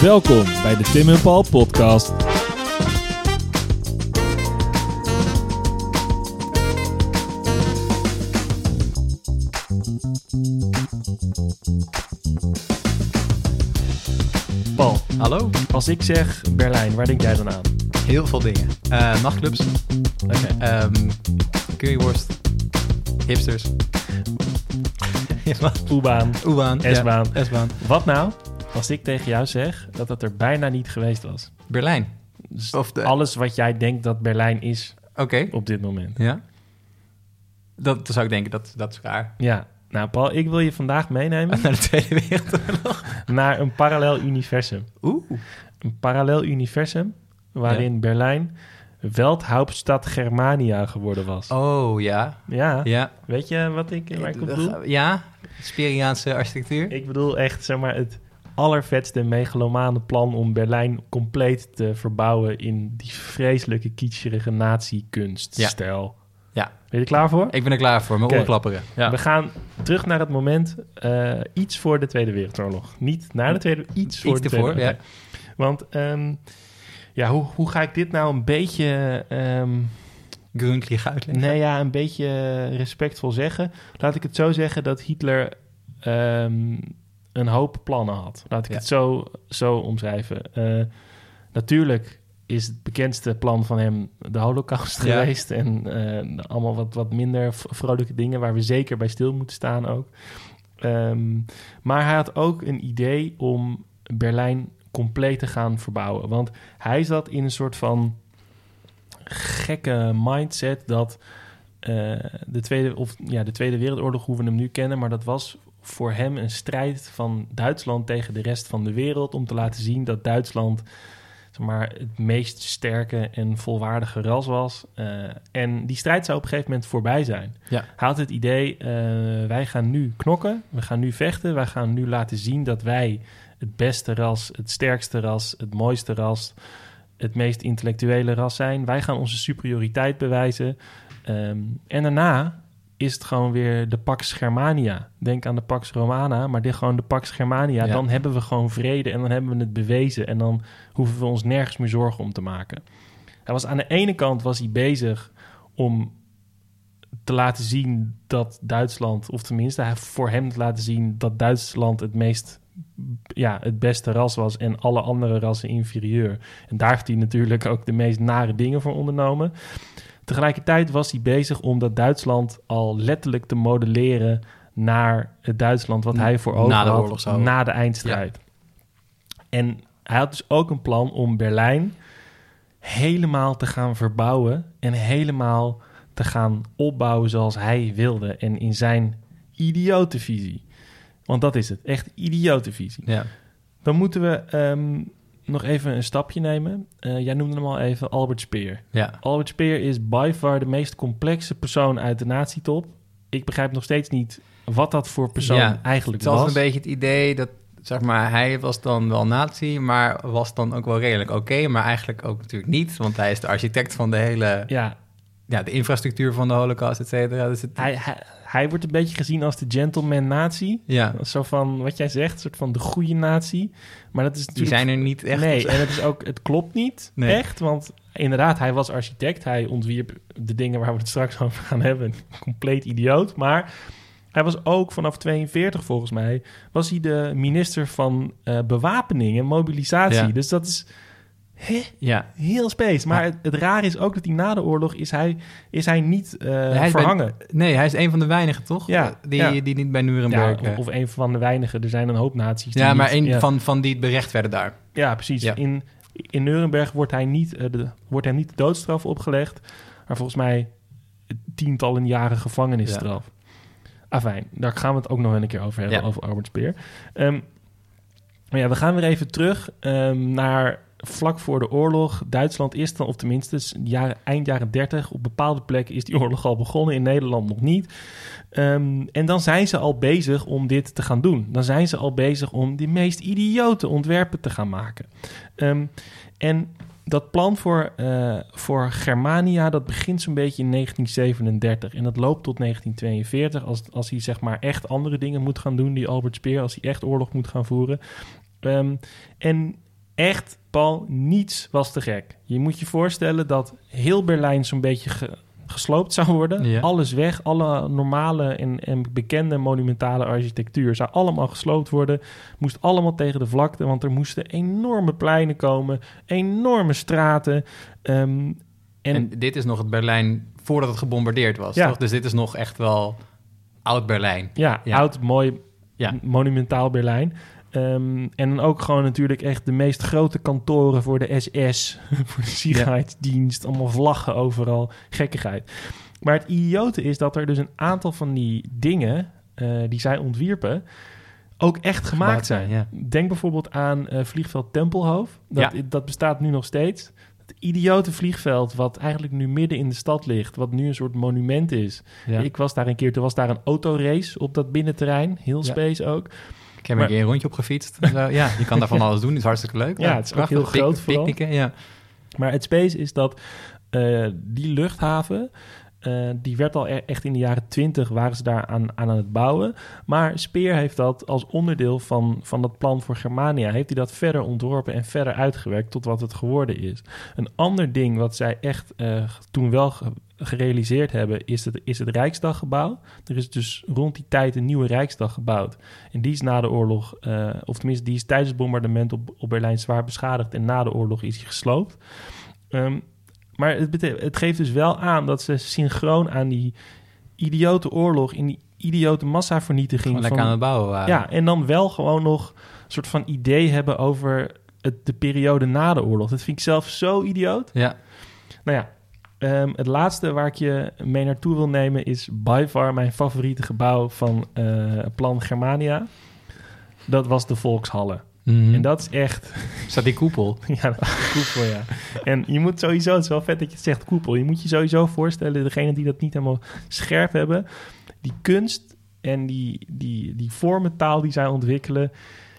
Welkom bij de Tim en Paul podcast. Paul, Hallo? als ik zeg Berlijn, waar denk jij dan aan? Heel veel dingen. Eh, nachtclubs, Oké. ehm curryworst, hipsters. Wat? U-baan, U-baan. S-baan. Ja, S-baan. Wat nou als ik tegen jou zeg dat het er bijna niet geweest was? Berlijn. Dus Of de- alles wat jij denkt dat Berlijn is Oké. op dit moment. Ja. Dat, dan zou ik denken, dat, dat is raar. Ja, nou Paul, ik wil je vandaag meenemen Naar de Tweede Wereldoorlog. naar een parallel universum. Oeh. Een parallel universum waarin Berlijn Welthauptstadt Germania geworden was. Oh, ja. Ja, Ja. weet je wat ik, waar ik op bedoel? Ja. Speriaanse architectuur. Ik bedoel echt, zeg maar, het allervetste megalomane plan om Berlijn compleet te verbouwen in die vreselijke kitscherige nazi-kunststijl. Ja. Ben je er klaar voor? Ik ben er klaar voor. Mijn oorklapperen. Ja. We gaan terug naar het moment eh, iets voor de Tweede Wereldoorlog. Niet naar de Tweede, iets voor de ervoor, Tweede ja. Want ehm, ja, hoe, hoe ga ik dit nou een beetje, ehm, Gründlich uitleggen. nee, ja, een beetje respectvol zeggen? Laat ik het zo zeggen dat Hitler ehm, een hoop plannen had. Laat ik Ja. het zo, zo omschrijven. Eh, natuurlijk is het bekendste plan van hem de holocaust Ja. geweest. En eh, allemaal wat, wat minder vrolijke dingen waar we zeker bij stil moeten staan ook. Ehm, maar hij had ook een idee om Berlijn compleet te gaan verbouwen. Want hij zat in een soort van gekke mindset dat eh, de, tweede, of, ja, de Tweede Wereldoorlog, hoe we hem nu kennen, maar dat was voor hem een strijd van Duitsland tegen de rest van de wereld om te laten zien dat Duitsland zeg maar, het meest sterke en volwaardige ras was. Eh, en die strijd zou op een gegeven moment voorbij zijn. Ja. Hij had het idee, eh, wij gaan nu knokken, we gaan nu vechten, wij gaan nu laten zien dat wij het beste ras, het sterkste ras, het mooiste ras, het meest intellectuele ras zijn. Wij gaan onze superioriteit bewijzen. Ehm, en daarna is het gewoon weer de Pax Germania. Denk aan de Pax Romana, maar dit gewoon de Pax Germania. Ja. Dan hebben we gewoon vrede en dan hebben we het bewezen. En dan hoeven we ons nergens meer zorgen om te maken. Hij was aan de ene kant was hij bezig om te laten zien dat Duitsland, of tenminste voor hem te laten zien dat Duitsland het meest, ja, het beste ras was en alle andere rassen inferieur. En daar heeft hij natuurlijk ook de meest nare dingen voor ondernomen. Tegelijkertijd was hij bezig om dat Duitsland al letterlijk te modelleren naar het Duitsland wat hij voor ogen Na de had zou- na de eindstrijd. En hij had dus ook een plan om Berlijn helemaal te gaan verbouwen en helemaal te gaan opbouwen zoals hij wilde en in zijn idiote visie. Want dat is het, echt idiote visie. Ja. Dan moeten we ehm, nog even een stapje nemen. Eh, jij noemde hem al even Albert Speer. Ja. Albert Speer is by far de meest complexe persoon uit de nazietop. Ik begrijp nog steeds niet wat dat voor persoon Ja, eigenlijk Het was was. een beetje het idee dat, zeg maar, hij was dan wel nazi, maar was dan ook wel redelijk oké, maar eigenlijk ook natuurlijk niet, want hij is de architect van de hele, ja, Ja, de infrastructuur van de holocaust, et cetera. Dus het, hij, hij, hij wordt een beetje gezien als de gentleman nazi. ja, Zo van, wat jij zegt, soort van de goede nazi. Maar dat is die natuurlijk... zijn er niet echt. Nee, en het is ook, het klopt niet Nee. echt, want inderdaad, hij was architect. Hij ontwierp de dingen waar we het straks over gaan hebben. Compleet idioot, maar hij was ook vanaf 42 volgens mij, was hij de minister van eh, bewapening en mobilisatie. Ja. Dus dat is hè, Ja, heel space. Maar Ja. het, het raar is ook dat hij na de oorlog is hij, is hij niet Hij is bij- verhangen. nee, hij is een van de weinigen, toch? Ja, Die, ja. die niet bij Nuremberg... of, of een van de weinigen. Er zijn een hoop naties. ja, maar niet- een van, van die het berecht werden daar. Ja, precies. In, in Nuremberg wordt, hij niet, eh, de, wordt hem niet de doodstraf opgelegd, maar volgens mij tientallen jaren gevangenisstraf. Afijn, daar gaan we het ook nog een keer over hebben, over Albert Speer. Ehm, maar ja, we gaan weer even terug ehm, naar vlak voor de oorlog. Duitsland is dan, of tenminste jaren, eind jaren 30, op bepaalde plekken is die oorlog al begonnen, in Nederland nog niet. Ehm, en dan zijn ze al bezig om dit te gaan doen. Dan zijn ze al bezig om de meest idiote ontwerpen te gaan maken. Ehm, en dat plan voor, eh, voor Germania, dat begint zo'n beetje in 1937. En dat loopt tot 1942, als, als hij zeg maar echt andere dingen moet gaan doen, die Albert Speer, als hij echt oorlog moet gaan voeren. Ehm, en Echt, Paul, niets was te gek. Je moet je voorstellen dat heel Berlijn zo'n beetje ge- gesloopt zou worden. Ja. Alles weg, alle normale en, en bekende monumentale architectuur zou allemaal gesloopt worden. Moest allemaal tegen de vlakte, want er moesten enorme pleinen komen, enorme straten. Ehm, en, En, dit is nog het Berlijn voordat het gebombardeerd was, Ja. toch? Dus dit is nog echt wel oud Berlijn. ja, Ja. oud, mooi, Ja. monumentaal Berlijn. Ehm, en dan ook gewoon natuurlijk echt de meest grote kantoren voor de SS, voor de Sicherheidsdienst, allemaal vlaggen overal, gekkigheid. Maar het idiote is dat er dus een aantal van die dingen eh, die zij ontwierpen ook echt gemaakt zijn. Ja. Denk bijvoorbeeld aan eh, vliegveld Tempelhoofd. Dat, Ja. dat bestaat nu nog steeds. Het idiote vliegveld wat eigenlijk nu midden in de stad ligt, wat nu een soort monument is. Ja. Ik was daar een keer, toen was daar een autorace op dat binnenterrein, heel space ook. Ik heb Maar- een keer een rondje op gefietst. en zo. Ja, je kan daar van alles doen. Het is hartstikke leuk. Ja, het is ook heel prachtig. groot vooral. Picknicken, ja. Maar het space is dat eh, die luchthaven, eh, die werd al e- echt in de jaren twintig, waren ze daar aan, aan het bouwen. Maar Speer heeft dat als onderdeel van, van dat plan voor Germania, heeft hij dat verder ontworpen en verder uitgewerkt tot wat het geworden is. Een ander ding wat zij echt eh, toen wel gerealiseerd hebben, is het, is het Rijksdaggebouw. Er is dus rond die tijd een nieuwe Rijksdag gebouwd. En die is na de oorlog, eh, of tenminste, die is tijdens het bombardement op, op Berlijn zwaar beschadigd. En na de oorlog is hij gesloopt. Ehm, maar het, het geeft dus wel aan dat ze synchroon aan die idiote oorlog, in die idiote massavernietiging. Gewoon lekker van- aan het bouwen waren. ja, en dan wel gewoon nog een soort van idee hebben over het, de periode na de oorlog. Dat vind ik zelf zo idioot. Ja. Nou ja, ehm, het laatste waar ik je mee naartoe wil nemen is by far mijn favoriete gebouw van eh, Plan Germania. Dat was de Volkshalle. Mhm. En dat is echt Staat die koepel. ja, een koepel, ja. En je moet sowieso, het is wel vet dat je het zegt koepel. Je moet je sowieso voorstellen, degene die dat niet helemaal scherp hebben, die kunst en die, die, die vormentaal die zij ontwikkelen,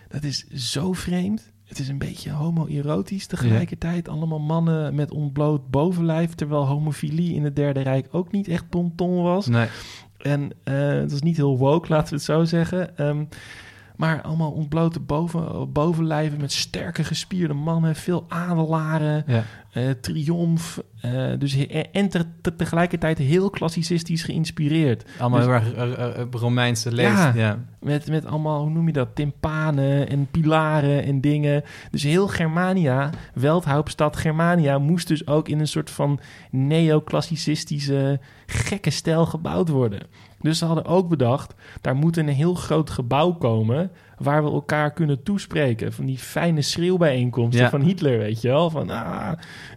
dat is zo vreemd. Het is een beetje homoerotisch tegelijkertijd. Allemaal mannen met ontbloot bovenlijf, terwijl homofilie in het Derde Rijk ook niet echt bonton was. Nee. En eh, het was niet heel woke, laten we het zo zeggen. Ehm, maar allemaal ontblote boven, bovenlijven met sterke gespierde mannen, veel adelaren, Ja. Eh, triomf. eh, dus en te- te- tegelijkertijd heel klassicistisch geïnspireerd. Allemaal Dus- heel erg eh, Romeinse lees. Ja. Ja. Met, met allemaal, hoe noem je dat, timpanen en pilaren en dingen. Dus heel Germania, Veldhauptstad Germania... moest dus ook in een soort van neoclassicistische gekke stijl gebouwd worden. Dus ze hadden ook bedacht, daar moet een heel groot gebouw komen... waar we elkaar kunnen toespreken. Van die fijne schreeuwbijeenkomsten Ja. van Hitler, weet je wel. Van, ah.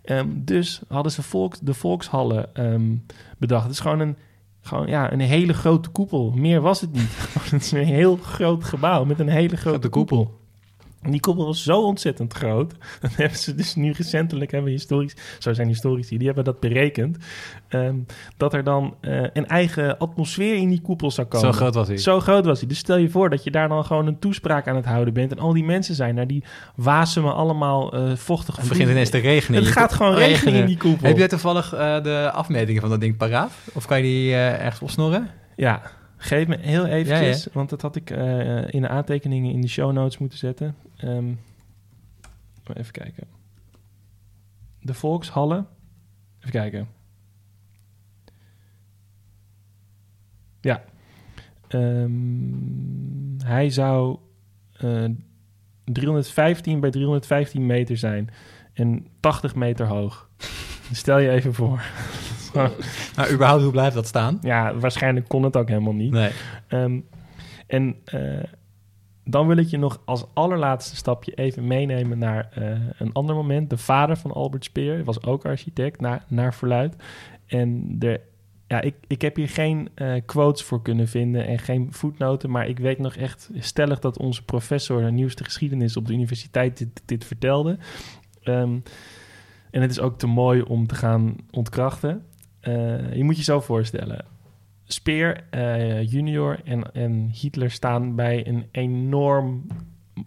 Ehm, dus hadden ze volks, de Volkshallen ehm, bedacht. Het is gewoon een gewoon ja, een hele grote koepel. Meer was het niet. het is een heel groot gebouw met een hele grote koepel. En die koepel was zo ontzettend groot. Dat hebben ze dus nu recentelijk hebben historisch, zo zijn historici, die hebben dat berekend. ehm, dat er dan eh, een eigen atmosfeer in die koepel zou komen. Zo groot was hij. Zo groot was hij. Dus stel je voor dat je daar dan gewoon een toespraak aan het houden bent. En al die mensen zijn daar, die wasemen allemaal eh vochtig. Het begint ineens te regenen. Het Je gaat gewoon regenen in die koepel. Heb jij toevallig eh, de afmetingen van dat ding paraat? Of kan je die ergens opsnorren? Ja, geef me heel eventjes, Ja, want dat had ik in de aantekeningen in de show notes moeten zetten. Ehm, even kijken. De Volkshallen. Even kijken. Ja. Ehm, hij zou eh 315 bij 315 meter zijn en 80 meter hoog. Stel je even voor. Maar überhaupt, hoe blijft dat staan? Ja, waarschijnlijk kon het ook helemaal niet. Nee. Ehm, en eh, dan wil ik je nog als allerlaatste stapje even meenemen naar eh, een ander moment. De vader van Albert Speer was ook architect, naar, naar verluid. En de, ja, ik, ik heb hier geen eh, quotes voor kunnen vinden en geen voetnoten. Maar ik weet nog echt stellig dat onze professor de nieuwste geschiedenis op de universiteit dit, dit vertelde. Ehm, en het is ook te mooi om te gaan ontkrachten. Eh, je moet je zo voorstellen. Speer eh, junior en, en Hitler staan bij een enorm,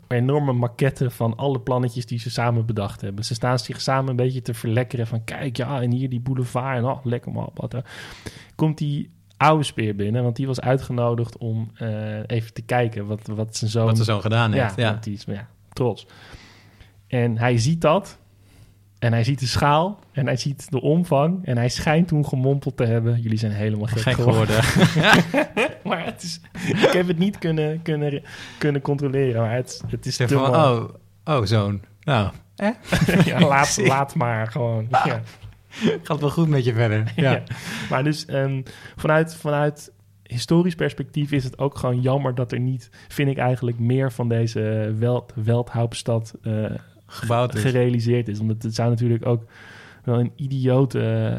enorme maquette van alle plannetjes die ze samen bedacht hebben. Ze staan zich samen een beetje te verlekkeren van kijk ja, en hier die boulevard en oh, lekker maar wat. Komt die oude Speer binnen, want die was uitgenodigd om eh, even te kijken wat, wat zijn zoon... Wat ze zo gedaan heeft. Ja, Ja. want die is ja, trots. En hij ziet dat. En hij ziet de schaal. En hij ziet de omvang. En hij schijnt toen gemompeld te hebben. Jullie zijn helemaal gek, Gek geworden. maar het is, ik heb het niet kunnen, kunnen, kunnen controleren. Maar het, het is te van, oh, oh, zoon. Nou, eh? ja, laat, laat maar gewoon. Ja. gaat wel goed met je verder. Ja. Ja. Maar dus ehm, vanuit, vanuit historisch perspectief is het ook gewoon jammer dat er niet, vind ik eigenlijk, meer van deze Welt, Veldhauptstad eh, Gebouwd is. gerealiseerd is. Omdat het zou natuurlijk ook wel een idioot, eh,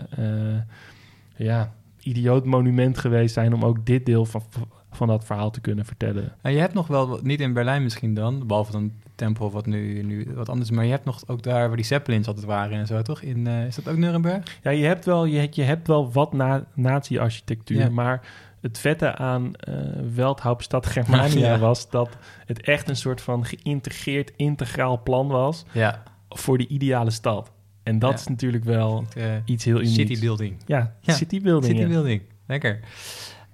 ja, idioot monument geweest zijn om ook dit deel van, van dat verhaal te kunnen vertellen. En je hebt nog wel, niet in Berlijn misschien dan, behalve dan tempel wat nu, nu wat anders maar je hebt nog ook daar waar die Zeppelins altijd waren en zo, toch? In, eh, is dat ook Nuremberg? Ja, je hebt wel, je, je hebt wel wat na, nazi-architectuur, Ja. maar het vette aan eh Veldhauptstad Germania Ja. was dat het echt een soort van geïntegreerd, integraal plan was Ja. voor de ideale stad. En dat Ja. is natuurlijk wel Uh, iets heel unieks. city building. Ja, Ja, city building. City building. Lekker.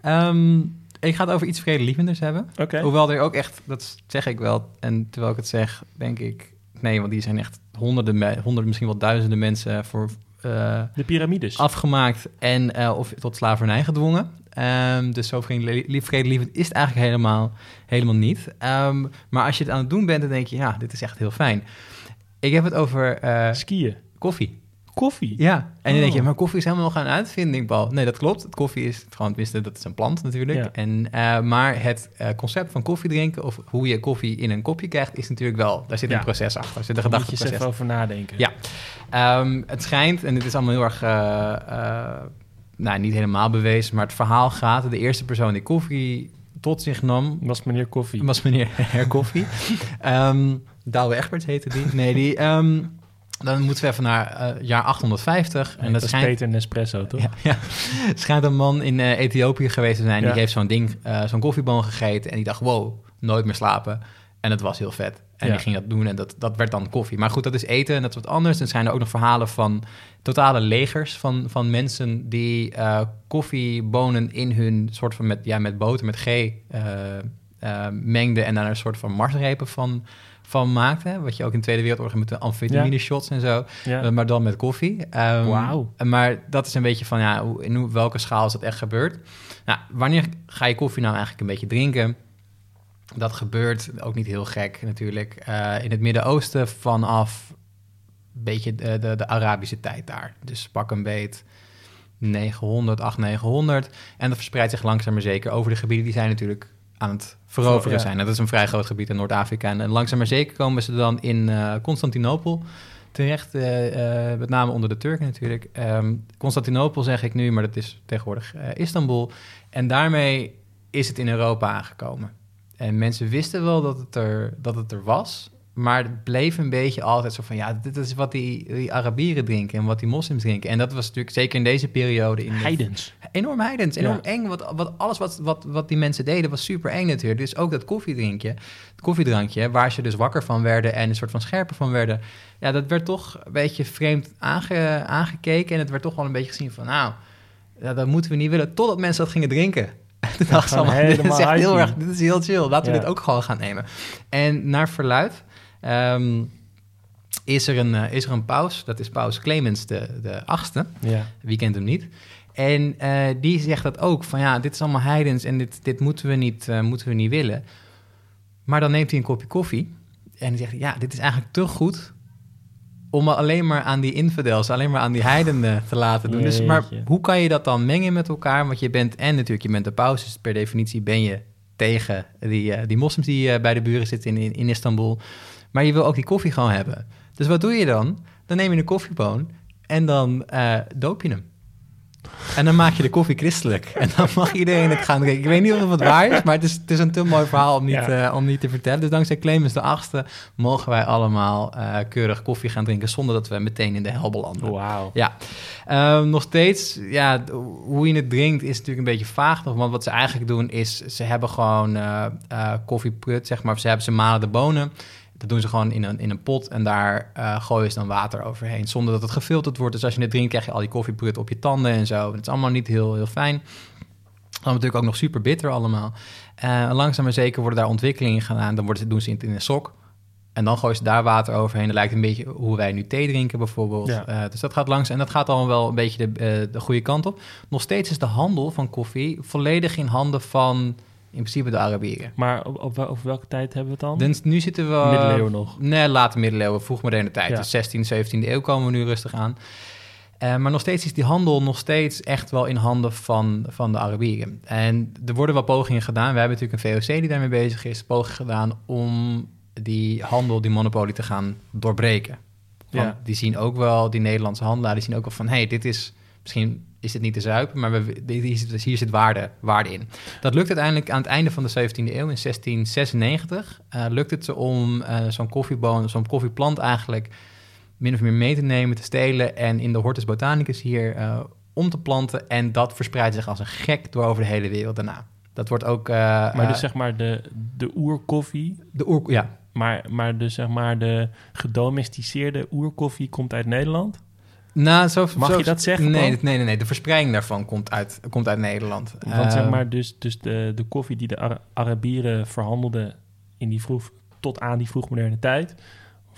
Ehm, ik ga het over iets vredelievenders hebben. Hoewel er ook echt, dat zeg ik wel, en terwijl ik het zeg, denk ik, nee, want die zijn echt honderden, honderden misschien wel duizenden mensen voor eh, De piramides. afgemaakt en eh, of tot slavernij gedwongen. Ehm, dus zo vrede- vredelievend is het eigenlijk helemaal, helemaal niet. Ehm, maar als je het aan het doen bent, dan denk je, ja, dit is echt heel fijn. Ik heb het over eh, Skiën. koffie. Koffie. Ja, en dan denk je, Oh. maar koffie is helemaal nog een uitvinding, Paul. Nee, dat klopt. Het koffie is gewoon, wisten dat is een plant natuurlijk. Ja. En, eh, maar het eh, concept van koffie drinken, of hoe je koffie in een kopje krijgt, is natuurlijk wel, daar zit Ja. een proces achter. Er zit een Daar moet je eens gedachteproces even over nadenken. Ja. Ehm, het schijnt, en dit is allemaal heel erg, eh, nou niet helemaal bewezen, maar het verhaal gaat, de eerste persoon die koffie tot zich nam, Was meneer Koffie. was meneer Herkoffie. Ehm Douwe Egberts heette die. Nee, die... ehm, dan moeten we even naar eh, jaar 850. en en dat is schijnt, Peter Nespresso, toch? ja, ja. schijnt een man in eh, Ethiopië geweest te zijn. Ja. Die heeft zo'n ding, eh, zo'n koffieboon gegeten. En die dacht, wow, nooit meer slapen. En het was heel vet. En Ja. die ging dat doen en dat, dat werd dan koffie. Maar goed, dat is eten en dat is wat anders. En er zijn er ook nog verhalen van totale legers van, van mensen... die koffiebonen in hun soort van met, ja, met boter, met G mengden... en daar een soort van marsrepen van, van maakten. Wat je ook in de Tweede Wereldoorlog met de amfetamine shots en zo... Ja. Uh, maar dan met koffie. Ehm, Wauw. Maar dat is een beetje van, ja, hoe, in welke schaal is dat echt gebeurd? Nou, wanneer ga je koffie nou eigenlijk een beetje drinken? Dat gebeurt ook niet heel gek natuurlijk. eh, in het Midden-Oosten vanaf een beetje de, de, de Arabische tijd daar. Dus pak een beet 900, 800, 900. En dat verspreidt zich langzaam maar zeker over de gebieden die zij natuurlijk aan het veroveren Ja. zijn. Dat is een vrij groot gebied in Noord-Afrika. En langzaam maar zeker komen ze dan in eh Constantinopel terecht, eh, eh, met name onder de Turken natuurlijk. Ehm, Constantinopel zeg ik nu, maar dat is tegenwoordig Istanbul. En daarmee is het in Europa aangekomen. En mensen wisten wel dat het er, dat het er was, maar het bleef een beetje altijd zo van... ja, dit is wat die, die Arabieren drinken en wat die moslims drinken. En dat was natuurlijk zeker in deze periode... In de- Heidens. enorm heidens, enorm Ja. eng. Wat, wat, alles wat, wat, wat die mensen deden was super eng natuurlijk. Dus ook dat koffiedrinkje, het koffiedrankje... waar ze dus wakker van werden en een soort van scherper van werden... ja, dat werd toch een beetje vreemd aange, aangekeken... en het werd toch wel een beetje gezien van... nou, dat moeten we niet willen... totdat mensen dat gingen drinken. Toen dachten ze allemaal, dit is echt heel erg, dit is heel chill. Laten we dit ook gewoon gaan nemen. En naar verluid... ehm, is er, een, eh, is er een paus, dat is paus Clemens de, de achtste... Ja. Wie kent hem niet? En eh, die zegt dat ook, van ja, dit is allemaal heidens en dit, dit moeten, we niet, eh, moeten we niet willen. Maar dan neemt hij een kopje koffie en hij zegt, ja, dit is eigenlijk te goed om alleen maar aan die infidels, alleen maar aan die heidenen te laten doen. Dus, maar hoe kan je dat dan mengen met elkaar? Want je bent, en natuurlijk, je bent de paus, dus per definitie ben je tegen die, die moslims die bij de buren zitten in, in, in Istanbul. Maar je wil ook die koffie gewoon hebben. Dus wat doe je dan? Dan neem je een koffieboon en dan eh, doop je hem. En dan maak je de koffie christelijk. En dan mag iedereen het gaan drinken. Ik weet niet of het waar is, maar het is, het is een te mooi verhaal om niet, Ja. eh, om niet te vertellen. Dus dankzij Clemens de achtste mogen wij allemaal eh, keurig koffie gaan drinken... zonder dat we meteen in de hel belanden. Wauw. Ja, Ehm, nog steeds, ja, hoe je het drinkt is natuurlijk een beetje vaag nog. Want wat ze eigenlijk doen is, ze hebben gewoon eh, koffieprut, zeg maar. Ze, hebben, ze malen de bonen. Dat doen ze gewoon in een, in een pot en daar eh, gooien ze dan water overheen. Zonder dat het gefilterd wordt. Dus als je het drinkt, krijg je al die koffieprut op je tanden en zo. Het is allemaal niet heel, heel fijn. Dan natuurlijk ook nog super bitter allemaal. Eh, langzaam maar zeker worden daar ontwikkelingen gedaan. Dan worden ze, doen ze het in een sok. En dan gooien ze daar water overheen. Dat lijkt een beetje hoe wij nu thee drinken bijvoorbeeld. Ja. Eh, dus dat gaat langs en dat gaat dan wel een beetje de, de goede kant op. Nog steeds is de handel van koffie volledig in handen van in principe de Arabieren. Maar op, op, over welke tijd hebben we het dan? Dus nu zitten we... Middeleeuwen nog. Nee, late middeleeuwen, vroeg moderne tijd. Ja. Dus 16, 17e eeuw komen we nu rustig aan. Eh, maar nog steeds is die handel nog steeds echt wel in handen van, van de Arabieren. En er worden wel pogingen gedaan. We hebben natuurlijk een VOC die daarmee bezig is. Pogingen gedaan om die handel, die monopolie te gaan doorbreken. Want Ja. Die zien ook wel, die Nederlandse handelaar, die zien ook wel van... hé, hey, dit is, misschien is dit niet te zuipen, maar we, dit- hier, zit, hier zit waarde, waarde in. Dat lukt uiteindelijk aan het einde van de 17e eeuw, in 1696... eh, lukt het ze om eh, zo'n koffieboon, zo'n koffieplant eigenlijk... min of meer mee te nemen, te stelen... en in de Hortus Botanicus hier eh, om te planten. En dat verspreidt zich als een gek door over de hele wereld daarna. Dat wordt ook... Maar dus zeg maar de, de oerkoffie, de oer, ja, maar, maar dus zeg maar de gedomesticeerde oerkoffie komt uit Nederland? Nou, zo, Mag zo- je dat zeggen Nee, nee, nee, nee. De verspreiding daarvan komt uit, komt uit Nederland. Want zeg Eh, maar dus, dus de, de koffie die de Ara- Arabieren verhandelden in die vroeg, tot aan die vroegmoderne tijd,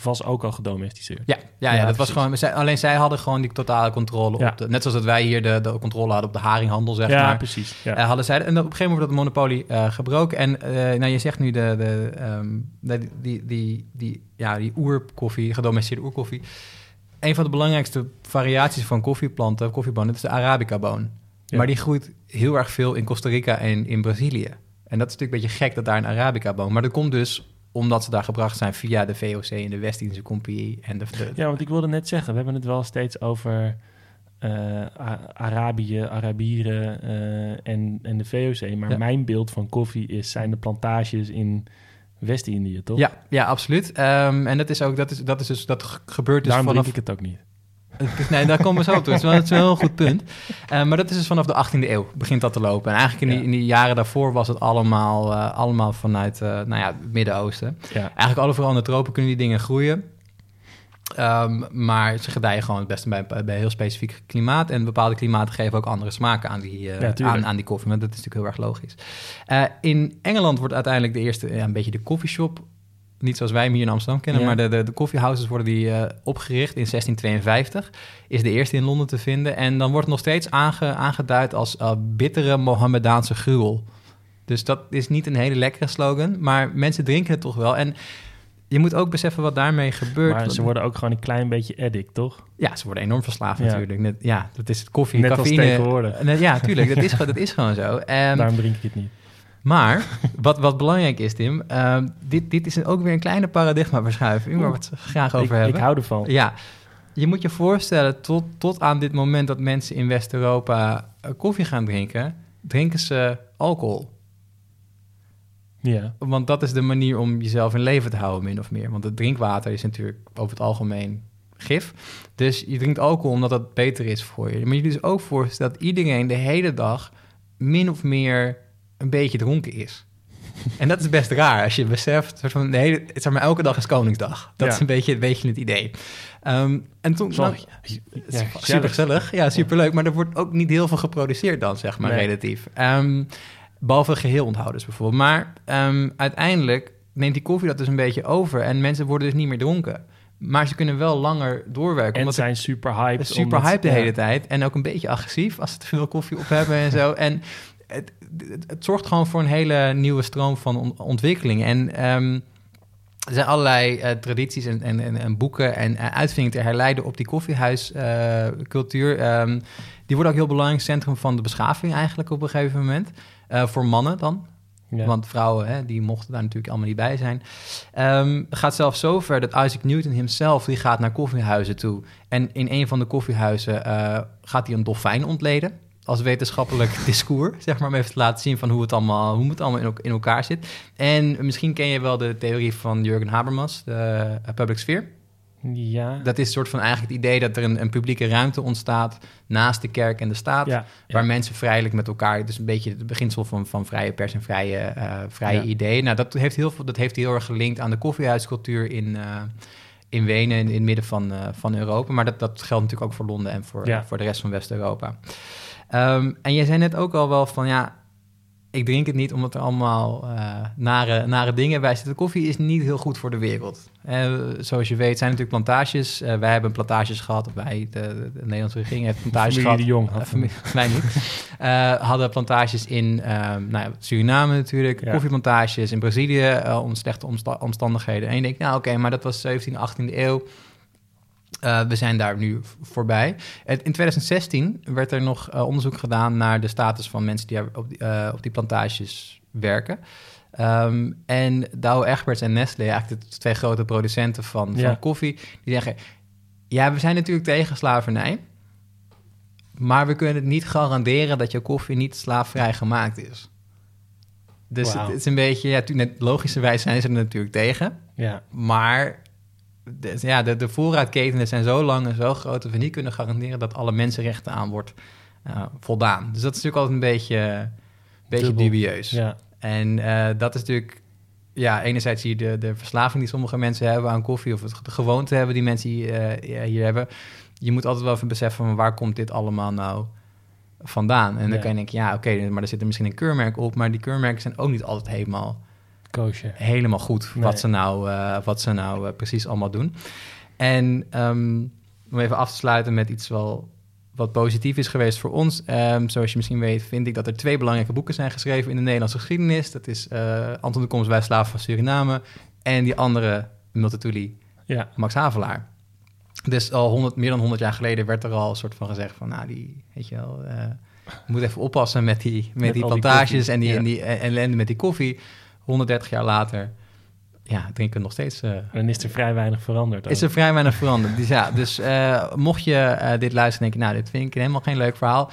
was ook al gedomesticeerd. Ja, ja, ja, Ja, dat was precies. gewoon. zij- alleen zij hadden gewoon die totale controle Ja. op de. Net zoals dat wij hier de, de controle hadden op de haringhandel, zeg ja, maar. precies. Ja. Eh, hadden zij, en op een gegeven moment wordt dat monopolie eh, gebroken. En eh, nou, je zegt nu de, de, ehm, de- die, die, die, ja, die oerkoffie, gedomesticeerde oerkoffie. Een van de belangrijkste variaties van koffieplanten, koffiebonen, dat is de Arabica-boon. Ja. Maar die groeit heel erg veel in Costa Rica en in Brazilië. En dat is natuurlijk een beetje gek dat daar een Arabica-boom... Maar dat komt dus omdat ze daar gebracht zijn via de VOC en de West-Indische Compagnie. En de, Ja, want ik wilde net zeggen, we hebben het wel steeds over A- Arabië, Arabieren eh, en, en de VOC. Maar Ja. mijn beeld van koffie is, zijn de plantages in West-Indië, toch? ja, ja, absoluut. Ehm, en dat is ook, dat is, dat is dus, dat ge- gebeurt dus Daarom vanaf... ik het ook niet. Nee, daar komen we zo op toe. Het is wel, het is wel een heel goed punt. Eh, maar dat is dus vanaf de 18e eeuw begint dat te lopen. En eigenlijk in die, in die jaren daarvoor was het allemaal, eh, allemaal vanuit eh, nou ja, het Midden-Oosten. Ja, Eigenlijk overal in de tropen kunnen die dingen groeien. Ehm, maar ze gedijen gewoon het beste bij, bij heel specifiek klimaat. En bepaalde klimaten geven ook andere smaken aan die, eh, Ja, aan, aan die koffie. Dat is natuurlijk heel erg logisch. Eh, in Engeland wordt uiteindelijk de eerste, ja, een beetje de koffieshop. Niet zoals wij hem hier in Amsterdam kennen, Ja. maar de, de, de coffeehouses worden die eh, opgericht in 1652. Is de eerste in Londen te vinden. En dan wordt het nog steeds aange, aangeduid als bittere Mohammedaanse gruwel. Dus dat is niet een hele lekkere slogan, maar mensen drinken het toch wel. En je moet ook beseffen wat daarmee gebeurt. maar ze worden ook gewoon een klein beetje addict, toch? Ja, ze worden enorm verslaafd Ja. natuurlijk. Net, ja, dat is het koffie, Net als cafeïne. tegenwoordig. Net- Ja, tuurlijk, dat is, gewoon- dat is gewoon zo. En, Daarom drink ik het niet. maar wat, wat belangrijk is, Tim, ehm, dit, dit is ook weer een kleine paradigmaverschuiving waar we het graag over ik, hebben. ik hou ervan. Ja, je moet je voorstellen, tot, tot aan dit moment dat mensen in West-Europa eh, koffie gaan drinken, drinken ze alcohol. Ja. Want dat is de manier om jezelf in leven te houden, min of meer. Want het drinkwater is natuurlijk over het algemeen gif. Dus je drinkt alcohol omdat dat beter is voor je. Maar je dus ook voorstellen dat iedereen de hele dag min of meer een beetje dronken is. En dat is best raar als je beseft, soort van de hele, zeg maar, elke dag is Koningsdag. Dat Ja. is een beetje, een beetje het idee. Ehm, en toen, Zo, nou, ja, super gezellig. Ja, superleuk. Maar er wordt ook niet heel veel geproduceerd dan, zeg maar, Nee. relatief. Ehm, behalve geheelonthouders bijvoorbeeld. Maar ehm, uiteindelijk neemt die koffie dat dus een beetje over. En mensen worden dus niet meer dronken. Maar ze kunnen wel langer doorwerken. En omdat zijn super hyped. ze super omdat- hype de ja. hele tijd. En ook een beetje agressief als ze te veel koffie op hebben en zo. En het, het, het zorgt gewoon voor een hele nieuwe stroom van on- ontwikkeling. En ehm, er zijn allerlei eh, tradities en, en, en, en boeken en eh, uitvindingen te herleiden op die koffiehuiscultuur. Ehm, die wordt ook heel belangrijk centrum van de beschaving eigenlijk op een gegeven moment. Eh, voor mannen dan. Ja. Want vrouwen, hè, die mochten daar natuurlijk allemaal niet bij zijn. Het gaat zelfs zo ver dat Isaac Newton himself, die gaat naar koffiehuizen toe. En in een van de koffiehuizen eh, gaat hij een dolfijn ontleden. Als wetenschappelijk discours, zeg maar, om even te laten zien van hoe het allemaal, hoe het allemaal in elkaar zit. En misschien ken je wel de theorie van Jurgen Habermas, de eh, public sphere. Ja. Dat is een soort van eigenlijk het idee dat er een, een publieke ruimte ontstaat naast de kerk en de staat. ja. Waar mensen vrijelijk met elkaar, dus een beetje het beginsel van, van vrije pers en vrije, eh, vrije Ja. ideeën. Nou, dat heeft, heel veel, dat heeft heel erg gelinkt aan de koffiehuiscultuur in, eh, in Wenen, in, in het midden van, eh, van Europa. Maar dat, dat geldt natuurlijk ook voor Londen en voor, voor de rest van West-Europa. Ehm, en jij zei net ook al wel van ja, ik drink het niet omdat er allemaal uh, nare, nare dingen bij zitten. Koffie is niet heel goed voor de wereld. Uh, zoals je weet zijn natuurlijk plantages. Uh, wij hebben plantages gehad. Wij, de, de Nederlandse regering heeft plantages familie gehad. de Jong had familie, mij niet. hadden plantages in nou ja, Suriname natuurlijk. Ja. Koffieplantages in Brazilië om slechte omsta omstandigheden. En je denkt, nou oké, okay, maar dat was 17e, 18e eeuw. Uh, we zijn daar nu voorbij. In 2016 werd er nog uh, onderzoek gedaan naar de status van mensen die op die, uh, op die plantages werken. Um, en Douwe Egberts en Nestlé, eigenlijk de twee grote producenten van, Ja. van koffie, die zeggen: Ja, we zijn natuurlijk tegen slavernij. Maar we kunnen het niet garanderen dat je koffie niet slaafvrij gemaakt is. Dus het is een beetje, ja, logischerwijs zijn ze er natuurlijk tegen. Ja, Maar de, ja, de, de voorraadketenen zijn zo lang en zo groot... dat we niet kunnen garanderen dat alle mensenrechten aan wordt eh, voldaan. Dus dat is natuurlijk altijd een beetje, een beetje dubieus. ja. En eh, dat is natuurlijk... Ja, enerzijds zie je de, de verslaving die sommige mensen hebben aan koffie... of het, de gewoonte hebben die mensen hier, eh, hier hebben. Je moet altijd wel even beseffen van waar komt dit allemaal nou vandaan. En dan Ja. kan je denken, ja, oké, maar er zit er misschien een keurmerk op... maar die keurmerken zijn ook niet altijd helemaal Koosje. helemaal goed Nee. wat ze nou, eh, wat ze nou eh, precies allemaal doen. En ehm, om even af te sluiten met iets wel wat positief is geweest voor ons. Ehm, zoals je misschien weet, vind ik dat er twee belangrijke boeken zijn geschreven in de Nederlandse geschiedenis. Dat is eh, Anton de Komst bij Slaven van Suriname en die andere Multatuli, Ja, Max Havelaar. Dus al 100, meer dan 100 jaar geleden werd er al een soort van gezegd van, nou, die, weet je wel, moet even oppassen met die, met Met die die plantages koffie, en die, ja. en die ellende met die koffie. 130 jaar later, ja, drinken we nog steeds. eh, dan is er vrij weinig veranderd. is er vrij weinig veranderd. Dus ja, dus eh, mocht je eh, dit luisteren en denken, nou, dit vind ik helemaal geen leuk verhaal.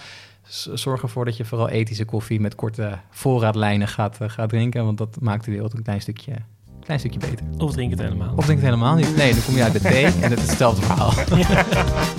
Zorg ervoor dat je vooral ethische koffie met korte voorraadlijnen gaat, gaat drinken. Want dat maakt de wereld een klein stukje, klein stukje beter. Of drink het helemaal. Of denk het helemaal niet. Nee, dan kom je uit de thee en het is hetzelfde verhaal.